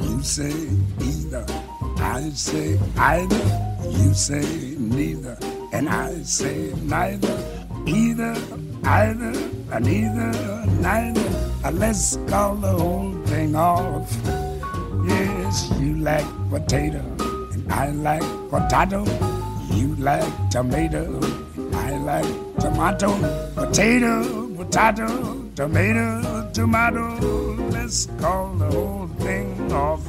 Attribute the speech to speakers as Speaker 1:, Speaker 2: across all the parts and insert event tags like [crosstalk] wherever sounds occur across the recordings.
Speaker 1: you say either. I say either, you say neither. And I say neither, either, either, neither, neither. Uh, let's call the whole thing off. Yes, you like potato, and I like potato. You like tomato, I like tomato. Potato, potato, tomato, tomato. Let's call the whole thing off.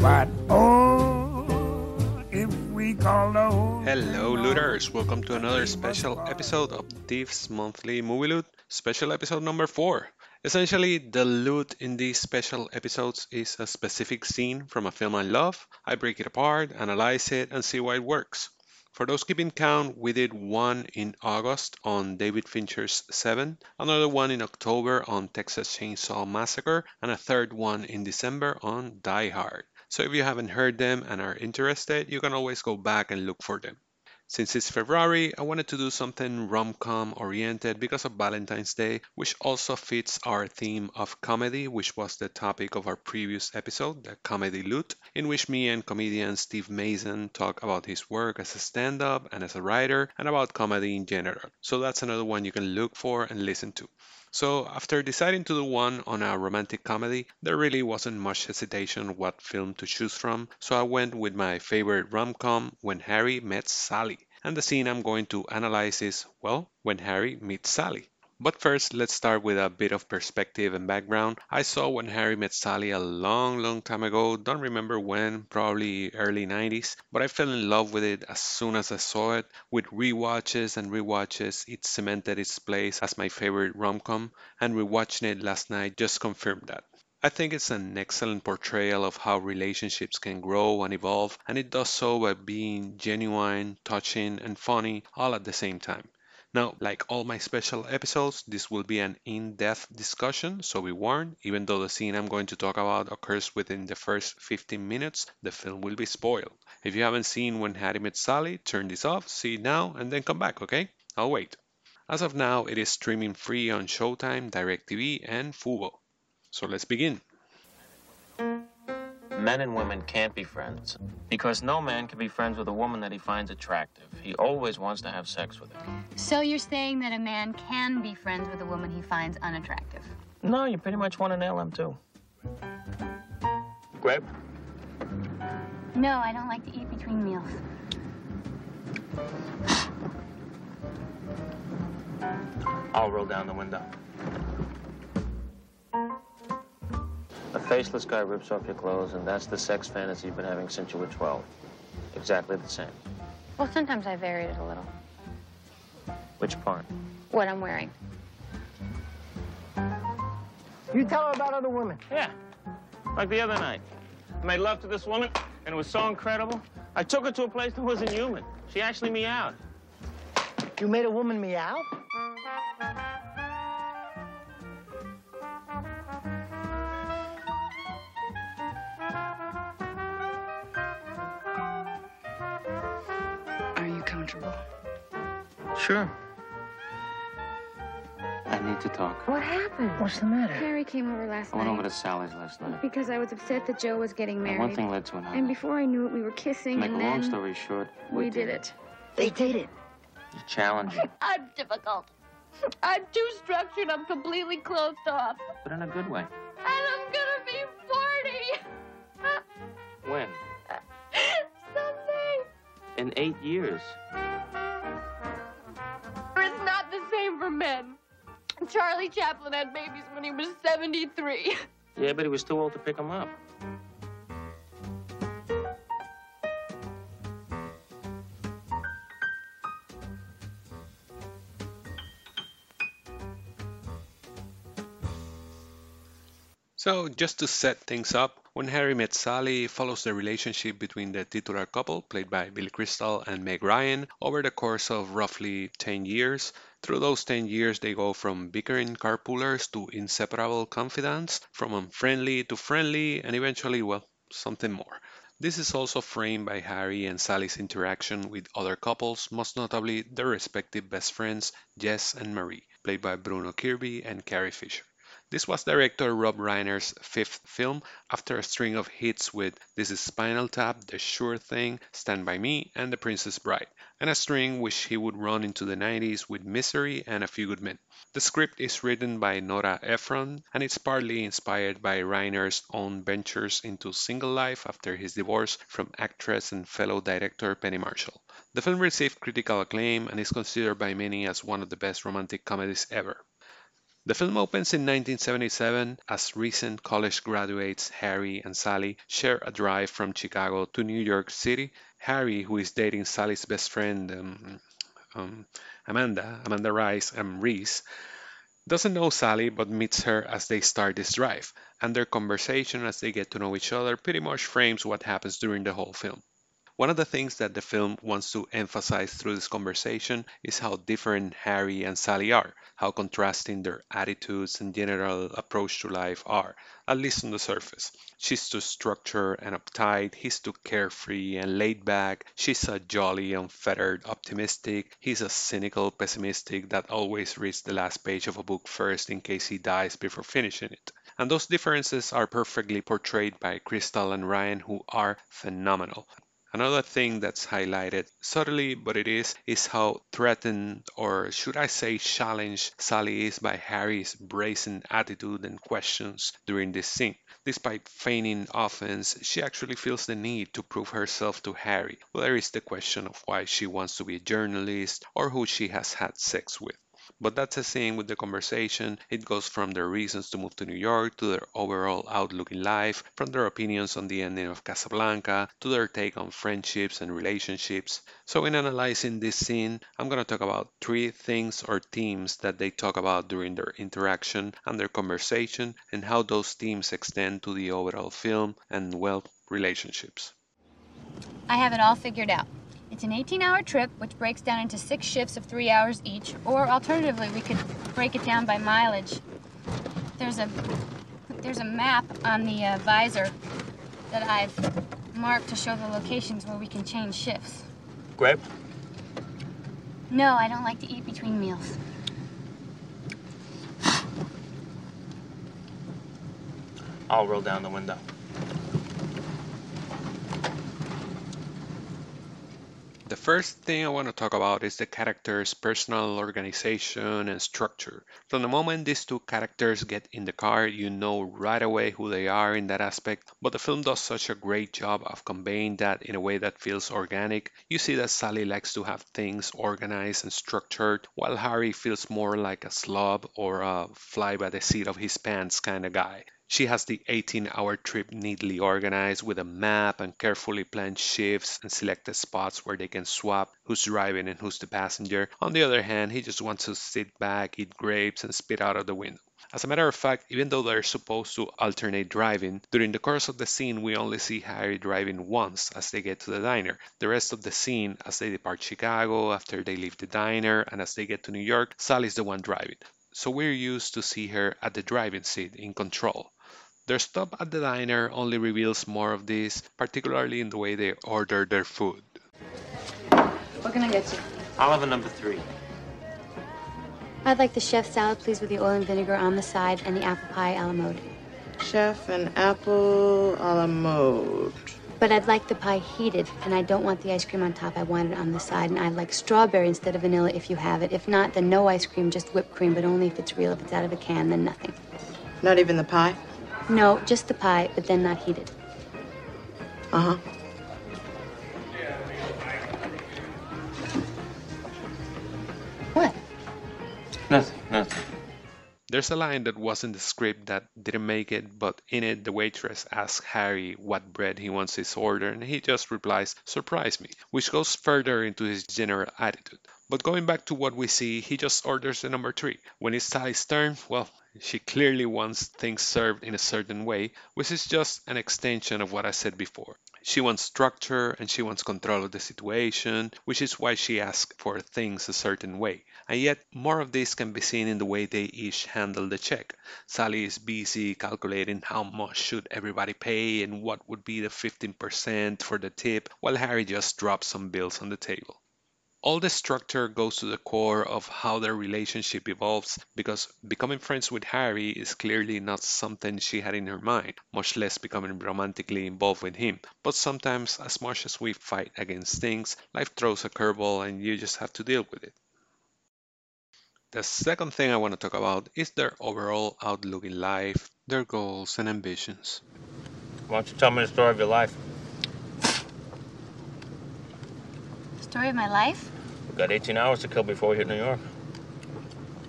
Speaker 1: But oh, if we call the whole
Speaker 2: Hello, looters! Welcome to another special episode of Thief's Monthly Movie Loot, special episode number 4. Essentially, the loot in these special episodes is a specific scene from a film I love. I break it apart, analyze it, and see why it works. For those keeping count, we did one in August on David Fincher's Seven, another one in October on Texas Chainsaw Massacre, and a third one in December on Die Hard. So if you haven't heard them and are interested, you can always go back and look for them. Since it's February, I wanted to do something rom-com oriented because of Valentine's Day, which also fits our theme of comedy, which was the topic of our previous episode, the comedy loot, in which me and comedian Steve Mason talk about his work as a stand-up and as a writer and about comedy in general. So that's another one you can look for and listen to. So, after deciding to do one on a romantic comedy, there really wasn't much hesitation what film to choose from, so I went with my favorite rom com, When Harry Met Sally. And the scene I'm going to analyze is, well, When Harry Meets Sally. But first, let's start with a bit of perspective and background. I saw When Harry Met Sally a long, long time ago. Don't remember when, probably early 90s. But I fell in love with it as soon as I saw it. With rewatches and rewatches, it cemented its place as my favorite rom com. And rewatching it last night just confirmed that. I think it's an excellent portrayal of how relationships can grow and evolve, and it does so by being genuine, touching, and funny all at the same time. Now, like all my special episodes, this will be an in-depth discussion, so be warned, even though the scene I'm going to talk about occurs within the first 15 minutes, the film will be spoiled. If you haven't seen When Harry Met Sally, turn this off, see it now, and then come back, okay? I'll wait. As of now, it is streaming free on Showtime, DirecTV, and Fubo. So let's begin.
Speaker 3: Men and women can't be friends because no man can be friends with a woman that he finds attractive. He always wants to have sex with her.
Speaker 4: So you're saying that a man can be friends with a woman he finds unattractive?
Speaker 3: No, you pretty much want to nail him too. Grape?
Speaker 4: No, I don't like to eat between meals.
Speaker 3: I'll roll down the window. Faceless guy rips off your clothes, and that's the sex fantasy you've been having since you were 12. Exactly the same.
Speaker 4: Well, sometimes I varied it a little.
Speaker 3: Which part?
Speaker 4: What I'm wearing.
Speaker 5: You tell her about other women.
Speaker 3: Yeah. Like the other night. I made love to this woman, and it was so incredible. I took her to a place that wasn't human. She actually meowed.
Speaker 5: You made a woman meow?
Speaker 6: Comfortable?
Speaker 3: Sure. I need to talk.
Speaker 4: What happened?
Speaker 5: What's the matter?
Speaker 4: Harry came over last night.
Speaker 3: I went
Speaker 4: night
Speaker 3: over to Sally's last night.
Speaker 4: because I was upset that Joe was getting
Speaker 3: And
Speaker 4: married.
Speaker 3: one thing led to another.
Speaker 4: and before I knew it, we were kissing,
Speaker 3: to make
Speaker 4: and
Speaker 3: a long
Speaker 4: then
Speaker 3: story short,
Speaker 4: we did it.
Speaker 5: They did it.
Speaker 3: You're challenging, [laughs]
Speaker 4: I'm difficult. I'm too structured. I'm completely closed off.
Speaker 3: but in a good way. In eight years.
Speaker 4: It's not the same for men. Charlie Chaplin had babies when he was 73.
Speaker 3: Yeah, but he was too old to pick them up.
Speaker 2: So, just to set things up, When Harry Met Sally follows the relationship between the titular couple, played by Billy Crystal and Meg Ryan, over the course of roughly 10 years. Through those 10 years, they go from bickering carpoolers to inseparable confidants, from unfriendly to friendly, and eventually, well, something more. This is also framed by Harry and Sally's interaction with other couples, most notably their respective best friends, Jess and Marie, played by Bruno Kirby and Carrie Fisher. This was director Rob Reiner's fifth film after a string of hits with This is Spinal Tap, The Sure Thing, Stand By Me, and The Princess Bride, and a string which he would run into the 90s with Misery and A Few Good Men. The script is written by Nora Ephron and it's partly inspired by Reiner's own ventures into single life after his divorce from actress and fellow director Penny Marshall. The film received critical acclaim and is considered by many as one of the best romantic comedies ever. The film opens in 1977 as recent college graduates Harry and Sally share a drive from Chicago to New York City. Harry, who is dating Sally's best friend um, um, Amanda, Amanda Rice, um, Reese, doesn't know Sally but meets her as they start this drive, and their conversation as they get to know each other pretty much frames what happens during the whole film. One of the things that the film wants to emphasize through this conversation is how different Harry and Sally are, how contrasting their attitudes and general approach to life are, at least on the surface. She's too structured and uptight, he's too carefree and laid back, she's a jolly, unfettered, optimistic, he's a cynical, pessimistic that always reads the last page of a book first in case he dies before finishing it. And those differences are perfectly portrayed by Crystal and Ryan, who are phenomenal. Another thing that's highlighted subtly, but it is, is how threatened, or should I say challenged, Sally is by Harry's brazen attitude and questions during this scene. Despite feigning offense, she actually feels the need to prove herself to Harry. Well, there is the question of why she wants to be a journalist or who she has had sex with. But that's the thing with the conversation. It goes from their reasons to move to New York to their overall outlook in life, from their opinions on the ending of Casablanca to their take on friendships and relationships. So, in analyzing this scene, I'm going to talk about three things or themes that they talk about during their interaction and their conversation, and how those themes extend to the overall film and, well, relationships.
Speaker 6: I have it all figured out. It's an 18 hour trip, which breaks down into six shifts of three hours each, or alternatively, we could break it down by mileage. There's a, there's a map on the uh, visor that I've marked to show the locations where we can change shifts.
Speaker 3: Grape?
Speaker 6: No, I don't like to eat between meals.
Speaker 3: I'll roll down the window.
Speaker 2: The first thing I want to talk about is the characters' personal organization and structure. From the moment these two characters get in the car, you know right away who they are in that aspect, but the film does such a great job of conveying that in a way that feels organic. You see that Sally likes to have things organized and structured, while Harry feels more like a slob or a fly by the seat of his pants kind of guy. She has the 18 hour trip neatly organized with a map and carefully planned shifts and selected spots where they can swap who's driving and who's the passenger. On the other hand, he just wants to sit back, eat grapes, and spit out of the window. As a matter of fact, even though they're supposed to alternate driving, during the course of the scene we only see Harry driving once as they get to the diner. The rest of the scene, as they depart Chicago, after they leave the diner, and as they get to New York, Sally's the one driving. So we're used to see her at the driving seat in control. Their stop at the diner only reveals more of this, particularly in the way they order their food.
Speaker 6: What can I get you?
Speaker 3: I'll have a number three.
Speaker 6: I'd like the chef salad, please, with the oil and vinegar on the side, and the apple pie a la mode.
Speaker 7: Chef and apple a la mode.
Speaker 6: But I'd like the pie heated, and I don't want the ice cream on top. I want it on the side, and I'd like strawberry instead of vanilla if you have it. If not, then no ice cream, just whipped cream, but only if it's real. If it's out of a can, then nothing.
Speaker 7: Not even the pie?
Speaker 6: No, just the pie, but then not heated.
Speaker 7: Uh huh.
Speaker 6: What?
Speaker 3: Nothing, nothing.
Speaker 2: There's a line that was in the script that didn't make it, but in it the waitress asks Harry what bread he wants his order, and he just replies, surprise me, which goes further into his general attitude. But going back to what we see, he just orders the number three. When it's Sally's turn, well, she clearly wants things served in a certain way, which is just an extension of what I said before. She wants structure and she wants control of the situation, which is why she asks for things a certain way. And yet, more of this can be seen in the way they each handle the check. Sally is busy calculating how much should everybody pay and what would be the 15% for the tip, while Harry just drops some bills on the table. All the structure goes to the core of how their relationship evolves because becoming friends with Harry is clearly not something she had in her mind, much less becoming romantically involved with him. But sometimes, as much as we fight against things, life throws a curveball and you just have to deal with it. The second thing I want to talk about is their overall outlook in life, their goals and ambitions.
Speaker 3: Why don't you tell me the story of your life?
Speaker 6: Story of my life?
Speaker 3: We've got 18 hours to kill before we hit New York.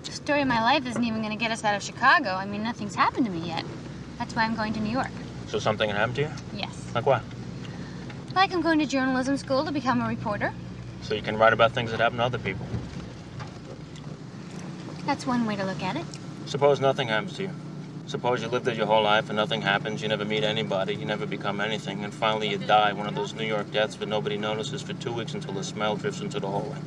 Speaker 6: The story of my life isn't even going to get us out of Chicago. I mean, nothing's happened to me yet. That's why I'm going to New York.
Speaker 3: So something happened to you?
Speaker 6: Yes.
Speaker 3: Like what?
Speaker 6: Like I'm going to journalism school to become a reporter.
Speaker 3: So you can write about things that happen to other people.
Speaker 6: That's one way to look at it.
Speaker 3: Suppose nothing happens to you. Suppose you lived there your whole life and nothing happens, you never meet anybody, you never become anything, and finally you die one of those New York deaths that nobody notices for two weeks until the smell drifts into the hallway.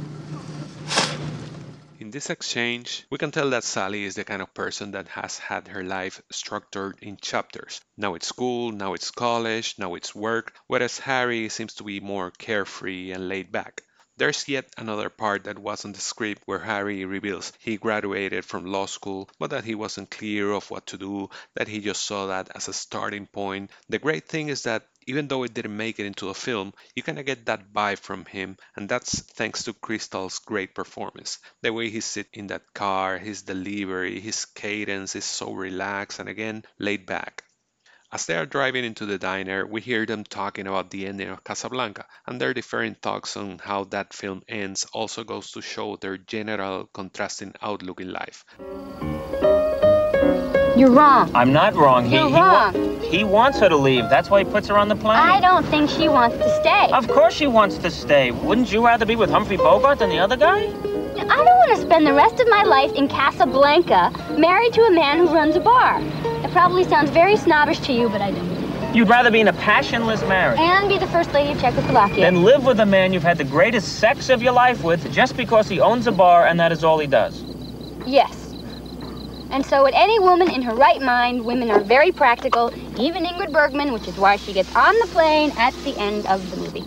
Speaker 2: In this exchange, we can tell that Sally is the kind of person that has had her life structured in chapters. Now it's school, now it's college, now it's work, whereas Harry seems to be more carefree and laid back. There's yet another part that was on the script where Harry reveals he graduated from law school, but that he wasn't clear of what to do, that he just saw that as a starting point. The great thing is that even though it didn't make it into the film, you kind of get that vibe from him, and that's thanks to Crystal's great performance. The way he sits in that car, his delivery, his cadence is so relaxed and again laid back. As they are driving into the diner, we hear them talking about the ending of Casablanca, and their different thoughts on how that film ends also goes to show their general contrasting outlook in life.
Speaker 8: You're wrong.
Speaker 9: I'm not wrong. He,
Speaker 8: You're
Speaker 9: he, wa-
Speaker 8: wrong.
Speaker 9: he wants her to leave. That's why he puts her on the plane.
Speaker 8: I don't think she wants to stay.
Speaker 9: Of course she wants to stay. Wouldn't you rather be with Humphrey Bogart than the other guy?
Speaker 8: I don't want to spend the rest of my life in Casablanca married to a man who runs a bar. It probably sounds very snobbish to you, but I don't.
Speaker 9: You'd rather be in a passionless marriage
Speaker 8: And be the first lady of Czechoslovakia.
Speaker 9: than live with a man you've had the greatest sex of your life with just because he owns a bar and that is all he does.
Speaker 8: Yes. And so, with any woman in her right mind, women are very practical, even Ingrid Bergman, which is why she gets on the plane at the end of the movie.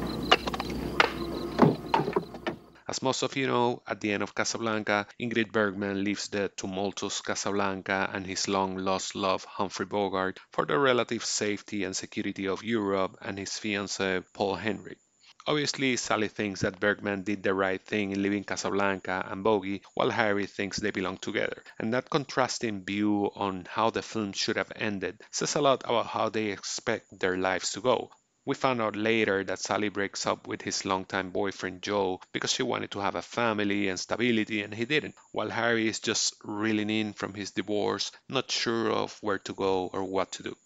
Speaker 2: As most of you know, at the end of Casablanca, Ingrid Bergman leaves the tumultuous Casablanca and his long lost love, Humphrey Bogart, for the relative safety and security of Europe and his fiancé, Paul Henreid. Obviously, Sally thinks that Bergman did the right thing in leaving Casablanca and Bogey, while Harry thinks they belong together. And that contrasting view on how the film should have ended says a lot about how they expect their lives to go. We found out later that Sally breaks up with his longtime boyfriend Joe because she wanted to have a family and stability and he didn't, while Harry is just reeling in from his divorce, not sure of where to go or what to do.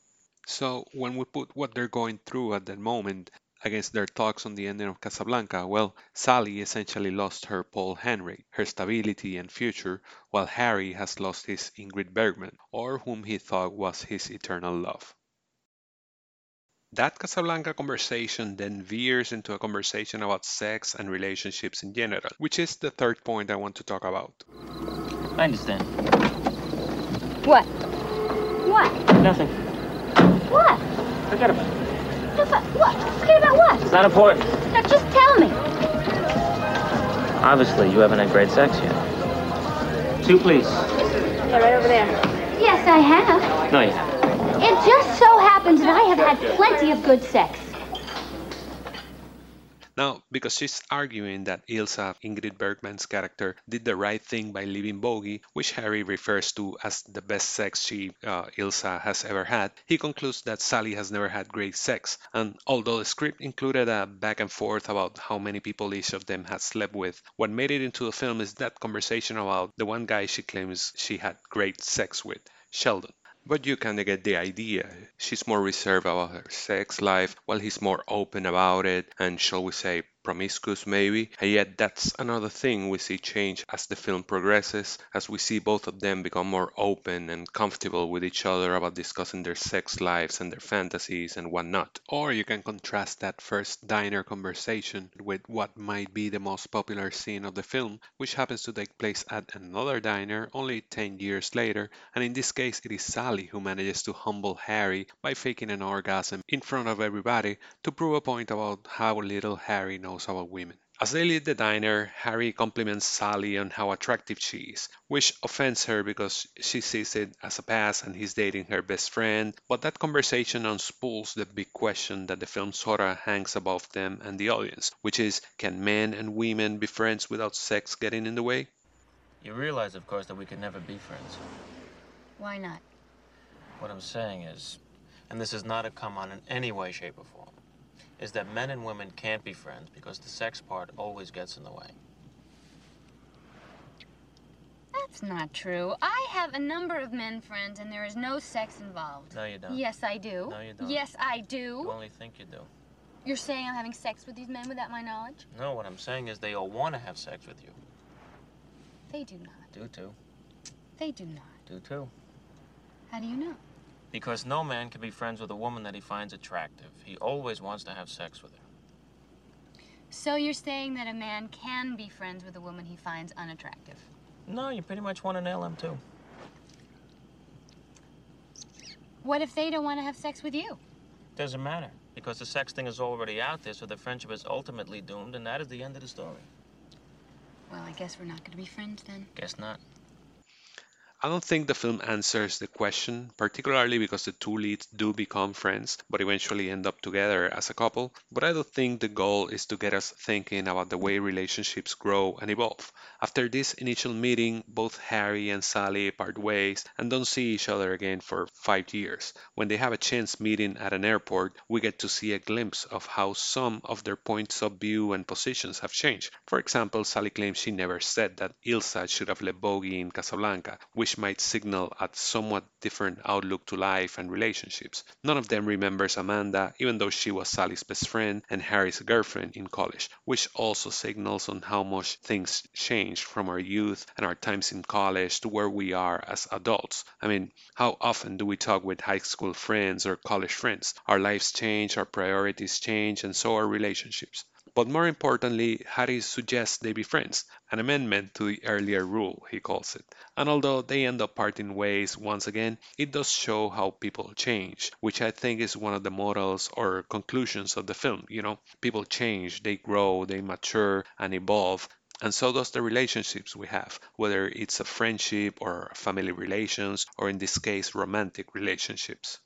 Speaker 2: So when we put what they're going through at that moment against their talks on the ending of Casablanca, well, Sally essentially lost her Paul Henreid, her stability and future, while Harry has lost his Ingrid Bergman, or whom he thought was his eternal love. That Casablanca conversation then veers into a conversation about sex and relationships in general, which is the third point I want to talk about.
Speaker 9: I understand.
Speaker 8: What? What?
Speaker 9: Nothing.
Speaker 8: What?
Speaker 9: Forget about it.
Speaker 8: No, but What? Forget about what?
Speaker 9: It's not important.
Speaker 8: Now, just tell me.
Speaker 9: Obviously, you haven't had great sex yet. Two, please.
Speaker 8: Yeah, right over there. Yes, I have.
Speaker 9: No, you haven't.
Speaker 8: It just so happens that I have had plenty of good sex.
Speaker 2: Now, because she's arguing that Ilsa, Ingrid Bergman's character, did the right thing by leaving Bogey, which Harry refers to as the best sex she, uh, Ilsa, has ever had, he concludes that Sally has never had great sex. And although the script included a back and forth about how many people each of them had slept with, what made it into the film is that conversation about the one guy she claims she had great sex with, Sheldon. But you kind of get the idea. She's more reserved about her sex life, while he's more open about it, and shall we say, promiscuous maybe. And yet, that's another thing we see change as the film progresses, as we see both of them become more open and comfortable with each other about discussing their sex lives and their fantasies and whatnot. Or you can contrast that first diner conversation with what might be the most popular scene of the film, which happens to take place at another diner only 10 years later, and in this case, it is Sally who manages to humble Harry by faking an orgasm in front of everybody to prove a point about how little Harry knows about women. As they leave the diner, Harry compliments Sally on how attractive she is, which offends her because she sees it as a pass and he's dating her best friend. But that conversation unspools the big question that the film sorta hangs above them and the audience, which is can men and women be friends without sex getting in the way?
Speaker 3: You realize, of course, that we could never be friends.
Speaker 6: Why not?
Speaker 3: What I'm saying is, and this is not a come on in any way, shape, or form, is that men and women can't be friends because the sex part always gets in the way.
Speaker 6: That's not true. I have a number of men friends and there is no sex involved.
Speaker 3: No, you don't.
Speaker 6: Yes, I do.
Speaker 3: No, you don't.
Speaker 6: Yes, I do.
Speaker 3: You only think you do.
Speaker 6: You're saying I'm having sex with these men without my knowledge?
Speaker 3: No, what I'm saying is they all want to have sex with you.
Speaker 6: They do not.
Speaker 3: Do too.
Speaker 6: They do not.
Speaker 3: Do too.
Speaker 6: How do you know?
Speaker 3: Because no man can be friends with a woman that he finds attractive. He always wants to have sex with her.
Speaker 6: So you're saying that a man can be friends with a woman he finds unattractive?
Speaker 3: No, you pretty much want to nail him too.
Speaker 6: What if they don't want to have sex with you?
Speaker 3: Doesn't matter. Because the sex thing is already out there, so the friendship is ultimately doomed, and that is the end of the story.
Speaker 6: Well, I guess we're not going to be friends then.
Speaker 3: Guess not.
Speaker 2: I don't think the film answers the question, particularly because the two leads do become friends, but eventually end up together as a couple. But I do think the goal is to get us thinking about the way relationships grow and evolve. After this initial meeting, both Harry and Sally part ways and don't see each other again for five years. When they have a chance meeting at an airport, we get to see a glimpse of how some of their points of view and positions have changed. For example, Sally claims she never said that Ilsa should have left Bogey in Casablanca, which might signal a somewhat different outlook to life and relationships. None of them remembers Amanda, even though she was Sally's best friend and Harry's girlfriend in college, which also signals on how much things changed from our youth and our times in college to where we are as adults. I mean, how often do we talk with high school friends or college friends? Our lives change, our priorities change, and so our relationships. But more importantly, Harry suggests they be friends, an amendment to the earlier rule, he calls it. And although they end up parting ways once again, it does show how people change, which I think is one of the morals or conclusions of the film. You know, people change, they grow, they mature and evolve. And so does the relationships we have, whether it's a friendship or family relations, or in this case, romantic relationships.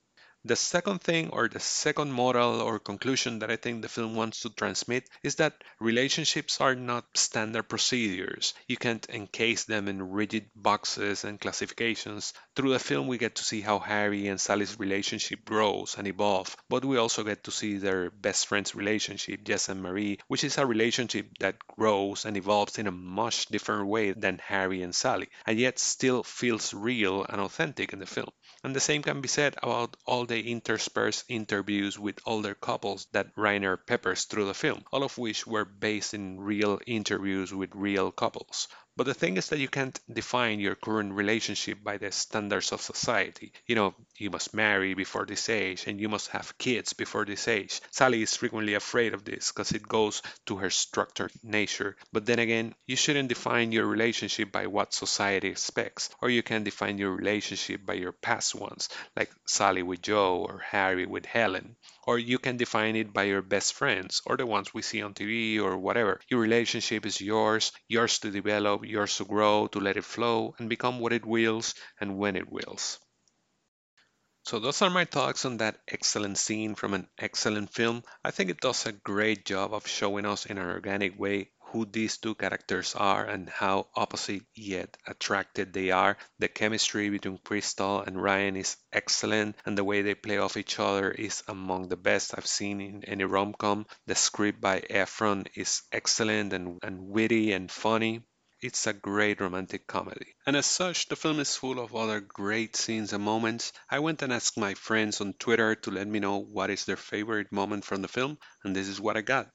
Speaker 2: The second thing, or the second moral or conclusion that I think the film wants to transmit, is that relationships are not standard procedures. You can't encase them in rigid boxes and classifications. Through the film, we get to see how Harry and Sally's relationship grows and evolves, but we also get to see their best friend's relationship, Jess and Marie, which is a relationship that grows and evolves in a much different way than Harry and Sally, and yet still feels real and authentic in the film. And the same can be said about all the interspersed interviews with older couples that Reiner peppers through the film, all of which were based in real interviews with real couples. But the thing is that you can't define your current relationship by the standards of society. You know, you must marry before this age and you must have kids before this age. Sally is frequently afraid of this because it goes to her structured nature. But then again, you shouldn't define your relationship by what society expects, or you can define your relationship by your past ones, like Sally with Joe or Harry with Helen. Or you can define it by your best friends or the ones we see on TV or whatever. Your relationship is yours, yours to develop, yours to grow, to let it flow and become what it wills and when it wills. So those are my thoughts on that excellent scene from an excellent film. I think it does a great job of showing us in an organic way who these two characters are and how opposite yet attracted they are. The chemistry between Crystal and Ryan is excellent, and the way they play off each other is among the best I've seen in any rom com. The script by Ephron is excellent and, and witty and funny. It's a great romantic comedy. And as such, the film is full of other great scenes and moments. I went and asked my friends on Twitter to let me know what is their favorite moment from the film, and this is what I got.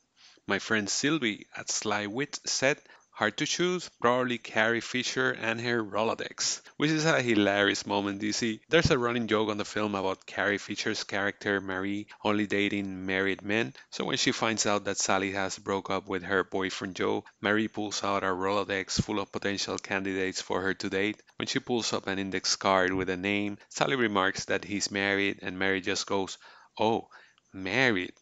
Speaker 2: My friend Sylvie at Slywit said, Hard to choose, probably Carrie Fisher and her Rolodex, which is a hilarious moment. You see, there's a running joke on the film about Carrie Fisher's character Marie only dating married men. So when she finds out that Sally has broke up with her boyfriend Joe, Marie pulls out a Rolodex full of potential candidates for her to date. When she pulls up an index card with a name, Sally remarks that he's married, and Mary just goes, "Oh, married."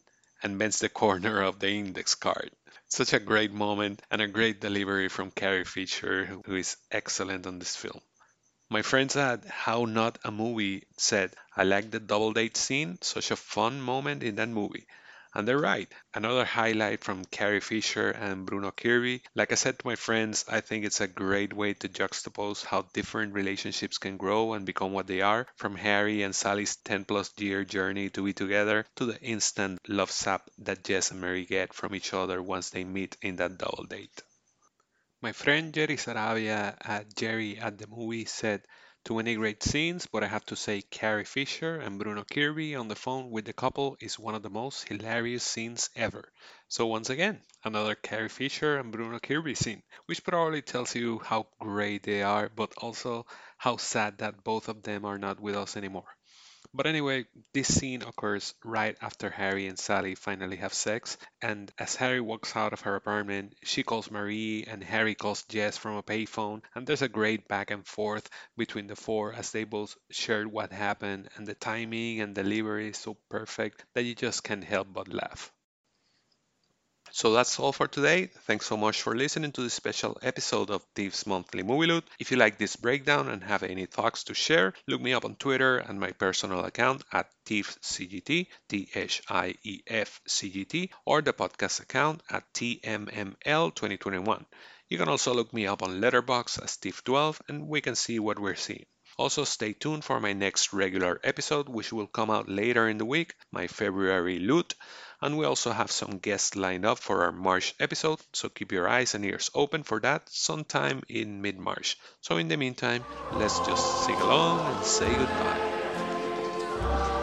Speaker 2: And bends the corner of the index card. Such a great moment and a great delivery from Carrie Fisher, who is excellent on this film. My friends at How Not a Movie said, I like the double date scene, such a fun moment in that movie. And they're right. Another highlight from Carrie Fisher and Bruno Kirby. Like I said to my friends, I think it's a great way to juxtapose how different relationships can grow and become what they are, from Harry and Sally's 10 plus year journey to be together to the instant love sap that Jess and Mary get from each other once they meet in that double date. My friend Jerry Sarabia at Jerry at the movie said, many great scenes, but I have to say Carrie Fisher and Bruno Kirby on the phone with the couple is one of the most hilarious scenes ever. So once again, another Carrie Fisher and Bruno Kirby scene, which probably tells you how great they are, but also how sad that both of them are not with us anymore. But anyway, this scene occurs right after Harry and Sally finally have sex, and as Harry walks out of her apartment, she calls Marie and Harry calls Jess from a payphone, and there's a great back and forth between the four as they both shared what happened, and the timing and delivery is so perfect that you just can't help but laugh. So that's all for today. Thanks so much for listening to this special episode of Thieves Monthly Movie Loot. If you like this breakdown and have any thoughts to share, look me up on Twitter and my personal account at ThiefCGT, T-H-I-E-F-C-G-T, or the podcast account at TMML2021. You can also look me up on Letterboxd as Thief12 and we can see what we're seeing. Also, stay tuned for my next regular episode, which will come out later in the week, my February loot and we also have some guests lined up for our March episode, so keep your eyes and ears open for that sometime in mid March. So, in the meantime, let's just sing along and say goodbye.